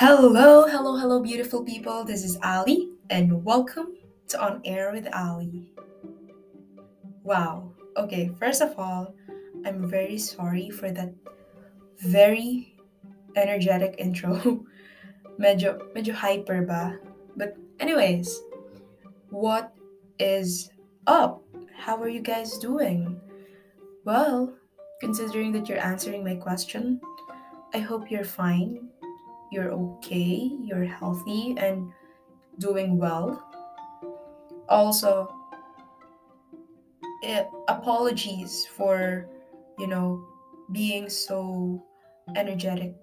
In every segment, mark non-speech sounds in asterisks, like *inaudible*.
Hello, hello, hello, beautiful people. This is Aly, and welcome to On Air with Aly. Wow. Okay, first of all, I'm very sorry for that very energetic *laughs* intro. medyo, medyo hyper ba? But anyways, what is up? How are you guys doing? Well, considering that you're answering my question, I hope you're fine you're okay, you're healthy, and doing well. Also, it, apologies for, you know, being so energetic.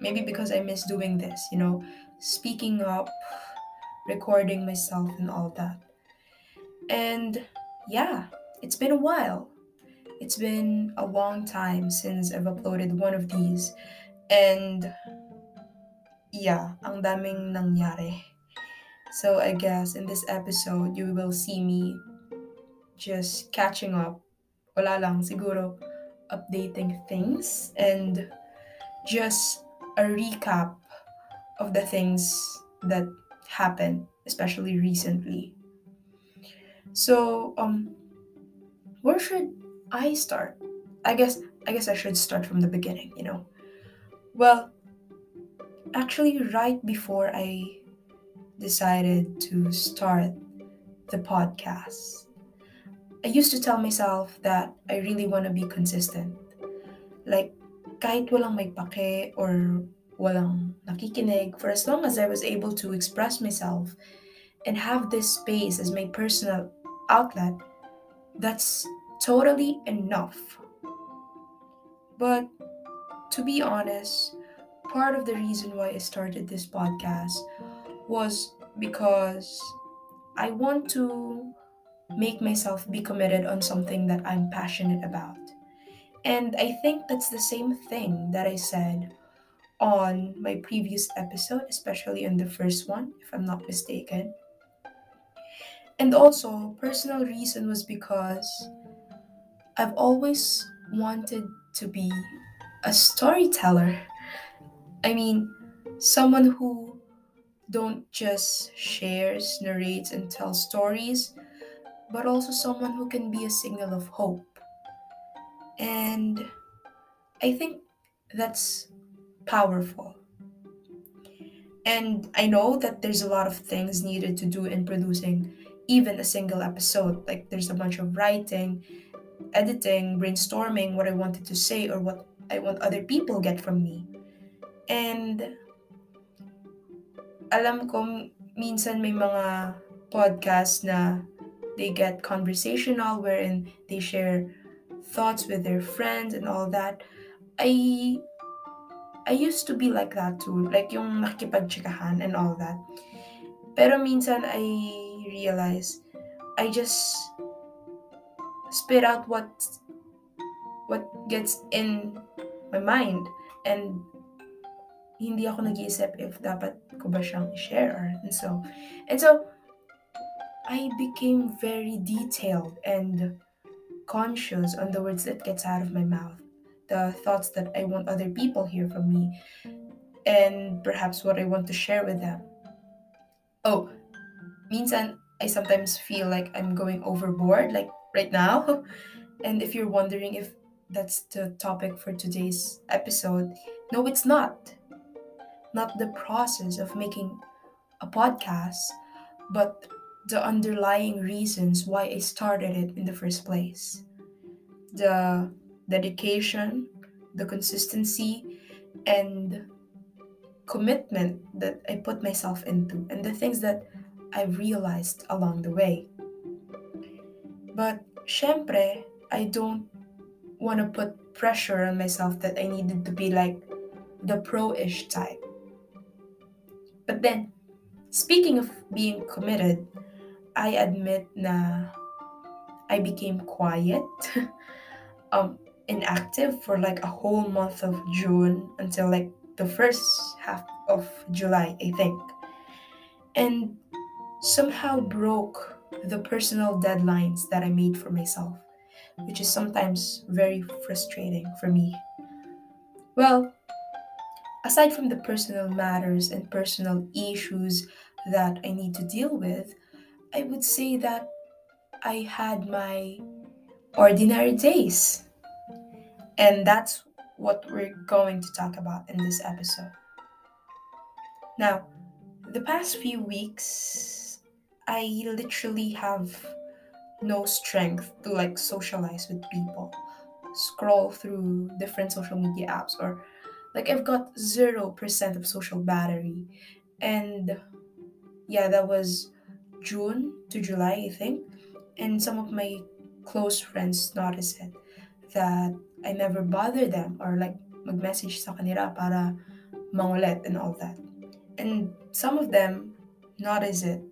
Maybe because I miss doing this, you know, speaking up, recording myself, and all that. And yeah, it's been a while. It's been a long time since I've uploaded one of these. And yeah, ang daming nangyari. So I guess in this episode, you will see me just catching up. Wala lang, siguro updating things and just a recap of the things that happened, especially recently. So, um, where should I start? I guess I guess I should start from the beginning, you know. Well, actually right before I decided to start the podcast. I used to tell myself that I really want to be consistent. Like, kahit walang may pake or walang nakikinig, for as long as I was able to express myself and have this space as my personal outlet, that's totally enough. But to be honest, part of the reason why I started this podcast was because I want to make myself be committed on something that I'm passionate about. And I think that's the same thing that I said on my previous episode, especially on the first one, if I'm not mistaken. And also, personal reason was because I've always wanted to be a storyteller. I mean, someone who don't just shares, narrates, and tells stories, but also someone who can be a signal of hope. And I think that's powerful. And I know that there's a lot of things needed to do in producing even a single episode. Like there's a bunch of writing, editing, brainstorming what I wanted to say or what I want other people get from me. And alam ko minsan may mga podcast na they get conversational wherein they share thoughts with their friends and all that. I I used to be like that too, like yung nakikipagtsikahan and all that. Pero minsan I realize I just spit out what what gets in my mind and hindi ako nag-iisip if dapat ko ba siyang i-share. And so, and so, I became very detailed and conscious on the words that gets out of my mouth, the thoughts that I want other people hear from me, and perhaps what I want to share with them. Oh, minsan, I sometimes feel like I'm going overboard, like right now. *laughs* And if you're wondering if that's the topic for today's episode, no, it's not not the process of making a podcast, but the underlying reasons why I started it in the first place. The dedication, the consistency, and commitment that I put myself into, and the things that I realized along the way. But syempre, I don't want to put pressure on myself that I needed to be like the pro ish type. But then, speaking of being committed, I admit na I became quiet, *laughs* um, inactive for like a whole month of June until like the first half of July, I think. And somehow broke the personal deadlines that I made for myself, which is sometimes very frustrating for me. Well, aside from the personal matters and personal issues that I need to deal with, I would say that I had my ordinary days. And that's what we're going to talk about in this episode. Now, the past few weeks, I literally have no strength to like socialize with people, scroll through different social media apps, or like I've got 0% of social battery. And yeah, that was June to July, I think. And some of my close friends noticed it that I never bother them or like mag-message sa kanila para mangulit and all that. And some of them noticed it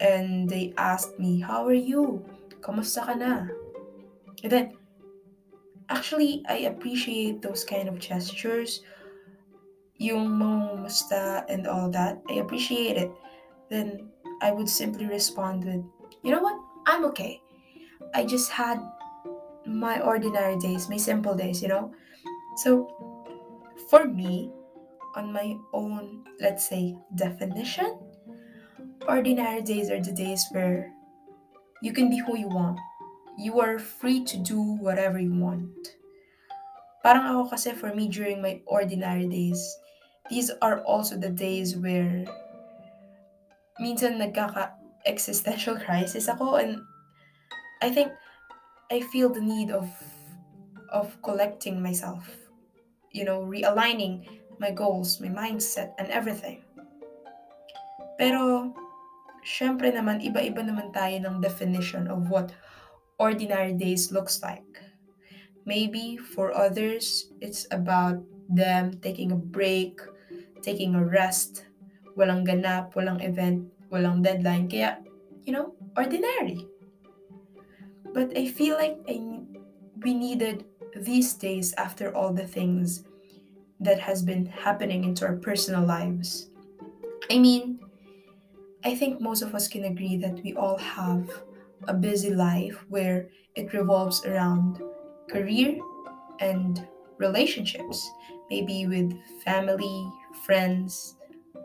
and they asked me, How are you? Kamusta ka na? And then, actually, I appreciate those kind of gestures. Yung musta and all that, I appreciate it. Then I would simply respond with, You know what? I'm okay. I just had my ordinary days, my simple days, you know? So, for me, on my own, let's say, definition, ordinary days are the days where you can be who you want. You are free to do whatever you want. Parang ako kasi for me during my ordinary days, these are also the days where minsan nagkaka-existential *laughs* crisis ako and I think I feel the need of of collecting myself. You know, realigning my goals, my mindset, and everything. Pero, syempre naman, iba-iba naman tayo ng definition of what ordinary days looks like. Maybe for others, it's about them taking a break, taking a rest, walang ganap, walang event, walang deadline. Kaya, you know, ordinary. But I feel like I, we needed these days after all the things that has been happening into our personal lives. I mean, I think most of us can agree that we all have a busy life where it revolves around career and relationships, maybe with family, friends,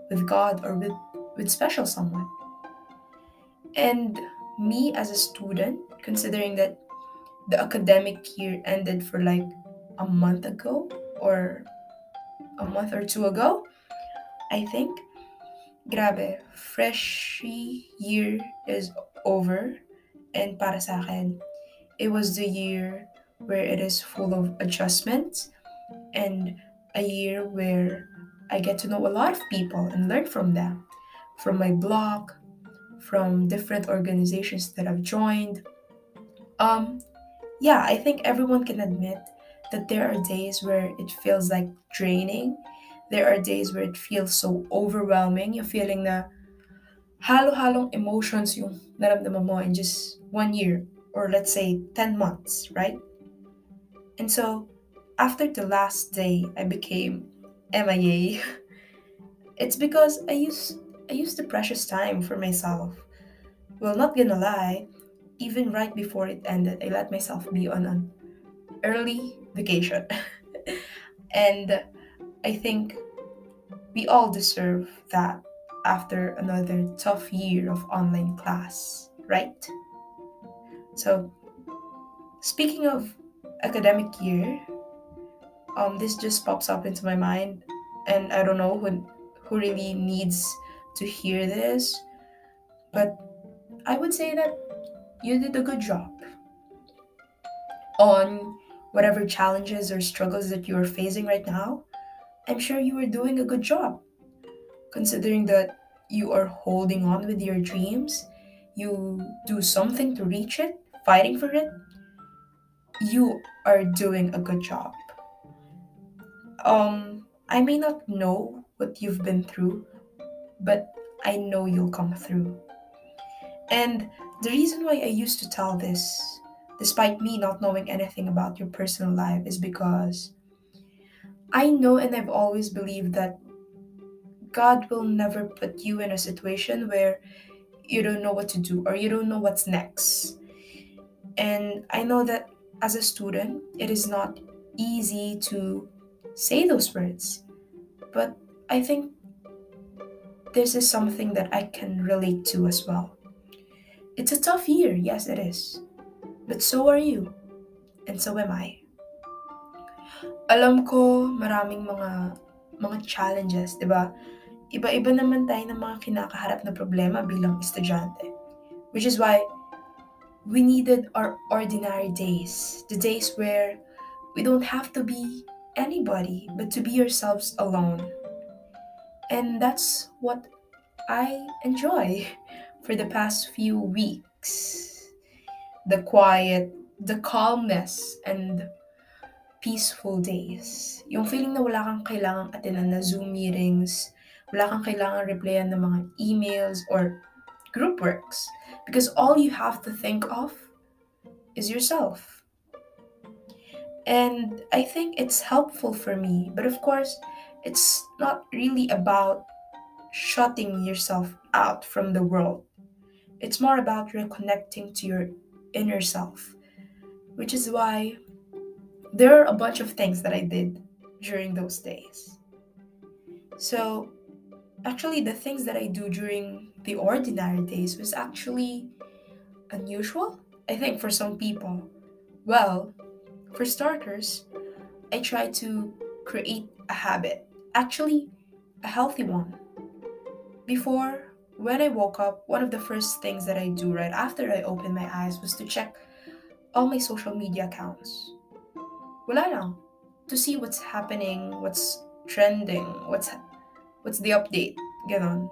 with God, or with, with special someone. And me as a student, considering that the academic year ended for like a month ago or a month or two ago, I think. Grabe, fresh year is over. And para sa akin, it was the year where it is full of adjustments and a year where I get to know a lot of people and learn from them. From my blog, from different organizations that I've joined. Um, yeah, I think everyone can admit that there are days where it feels like draining. There are days where it feels so overwhelming. You're feeling na halo-halong emotions yung naramdaman mo in just one year or let's say 10 months, right? And so, after the last day I became MIA, *laughs* it's because I used I used the precious time for myself. Well, not gonna lie, even right before it ended, I let myself be on an early vacation. *laughs* and I think we all deserve that after another tough year of online class, right? So, speaking of academic year, um, this just pops up into my mind, and I don't know who, who really needs to hear this, but I would say that you did a good job on whatever challenges or struggles that you are facing right now, I'm sure you are doing a good job. Considering that you are holding on with your dreams, you do something to reach it, fighting for it, you are doing a good job. Um, I may not know what you've been through, but I know you'll come through. And the reason why I used to tell this despite me not knowing anything about your personal life, is because I know and I've always believed that God will never put you in a situation where you don't know what to do or you don't know what's next. And I know that as a student, it is not easy to say those words. But I think this is something that I can relate to as well. It's a tough year, yes, it is. But so are you. And so am I. Alam ko maraming mga mga challenges, 'di ba? Iba-iba naman tayo ng mga kinakaharap na problema bilang estudyante. Which is why we needed our ordinary days, the days where we don't have to be anybody but to be yourselves alone. And that's what I enjoy *laughs* for the past few weeks. The quiet, the calmness, and peaceful days. Yung feeling na wala kang kailangang atinan na Zoom meetings, wala kang kailangang replyan ng mga emails or group works. Because all you have to think of is yourself. And I think it's helpful for me, but of course, it's not really about shutting yourself out from the world. It's more about reconnecting to your inner self, which is why there are a bunch of things that I did during those days. So, actually, the things that I do during the ordinary days was actually unusual, I think, for some people. Well, for starters, I try to create a habit actually a healthy one. Before, when I woke up, one of the first things that I do right after I open my eyes was to check all my social media accounts. Wala lang. To see what's happening, what's trending, what's what's the update, ganon.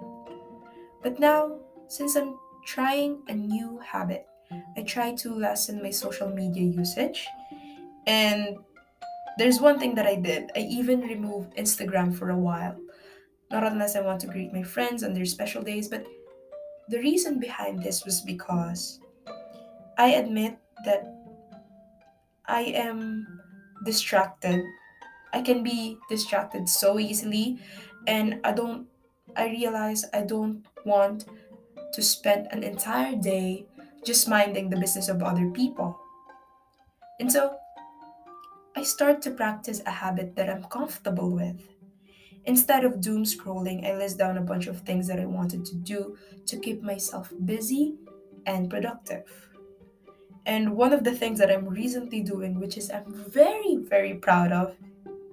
But now, since I'm trying a new habit, I try to lessen my social media usage and there's one thing that I did. I even removed Instagram for a while. Not unless I want to greet my friends on their special days, but the reason behind this was because I admit that I am distracted. I can be distracted so easily, and I don't, I realize I don't want to spend an entire day just minding the business of other people. And so I start to practice a habit that I'm comfortable with. Instead of doom scrolling, I list down a bunch of things that I wanted to do to keep myself busy and productive. And one of the things that I'm recently doing, which is I'm very, very proud of,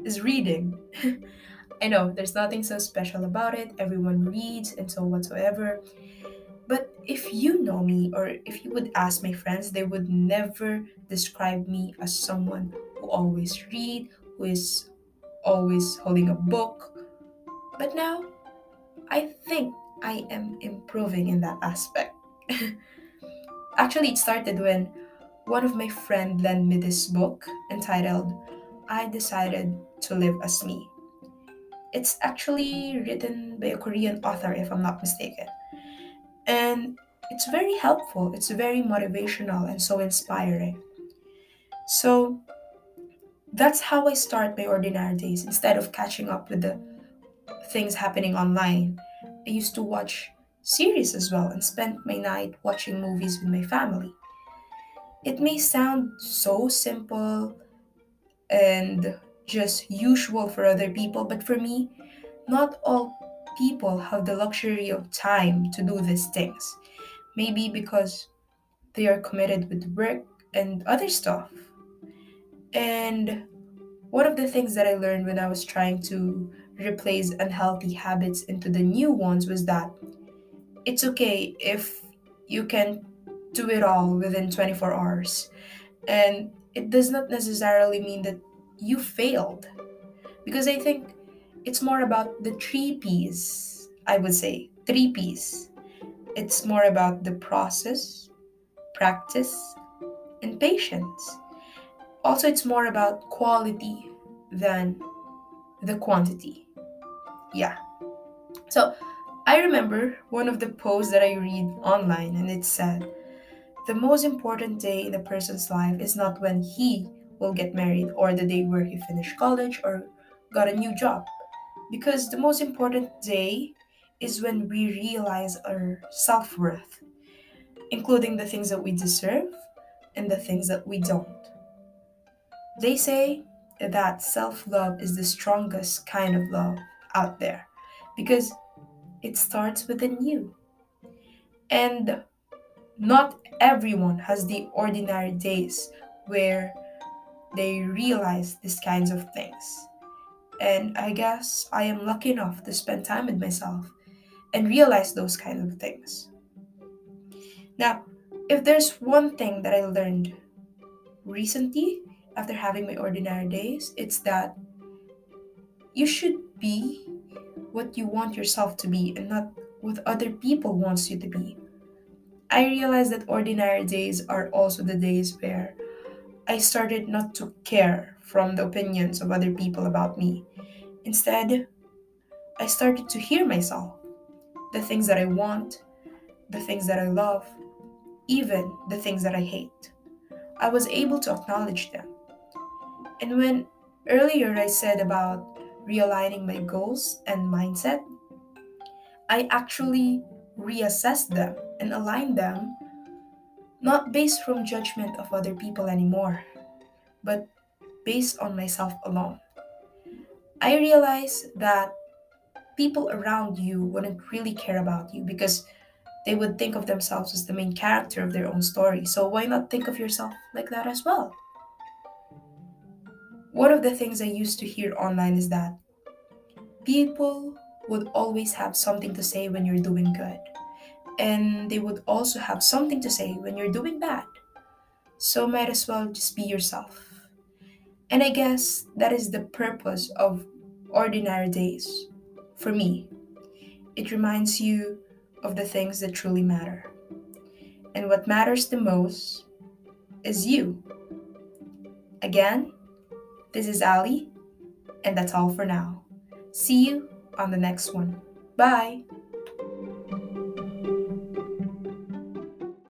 is reading. *laughs* I know there's nothing so special about it, everyone reads and so whatsoever. But if you know me, or if you would ask my friends, they would never describe me as someone who always read, who is always holding a book. But now, I think I am improving in that aspect. *laughs* Actually, it started when one of my friends lent me this book entitled I Decided to Live as Me. It's actually written by a Korean author, if I'm not mistaken. And it's very helpful, it's very motivational, and so inspiring. So that's how I start my ordinary days instead of catching up with the things happening online. I used to watch series as well and spend my night watching movies with my family. It may sound so simple and just usual for other people, but for me, not all people have the luxury of time to do these things. Maybe because they are committed with work and other stuff. And one of the things that I learned when I was trying to replace unhealthy habits into the new ones was that it's okay if you can do it all within 24 hours. And it does not necessarily mean that you failed. Because I think it's more about the three P's, I would say. Three P's. It's more about the process, practice, and patience. Also, it's more about quality than the quantity. Yeah. So, I remember one of the posts that I read online, and it said, The most important day in a person's life is not when he will get married or the day where he finished college or got a new job because the most important day is when we realize our self worth, including the things that we deserve and the things that we don't. They say that self love is the strongest kind of love out there because it starts within you. And not everyone has the ordinary days where they realize these kinds of things. And I guess I am lucky enough to spend time with myself and realize those kinds of things. Now, if there's one thing that I learned recently after having my ordinary days, it's that you should be what you want yourself to be and not what other people wants you to be. I realize that ordinary days are also the days where I started not to care from the opinions of other people about me. Instead, I started to hear myself, the things that I want, the things that I love, even the things that I hate. I was able to acknowledge them. And when earlier I said about realigning my goals and mindset, I actually reassessed them and aligned them not based from judgment of other people anymore, but based on myself alone. I realized that people around you wouldn't really care about you because they would think of themselves as the main character of their own story. So why not think of yourself like that as well? One of the things I used to hear online is that people would always have something to say when you're doing good, and they would also have something to say when you're doing bad. So might as well just be yourself. And I guess that is the purpose of ordinary days for me. It reminds you of the things that truly matter. And what matters the most is you. Again, this is Aly, and that's all for now. See you on the next one. Bye.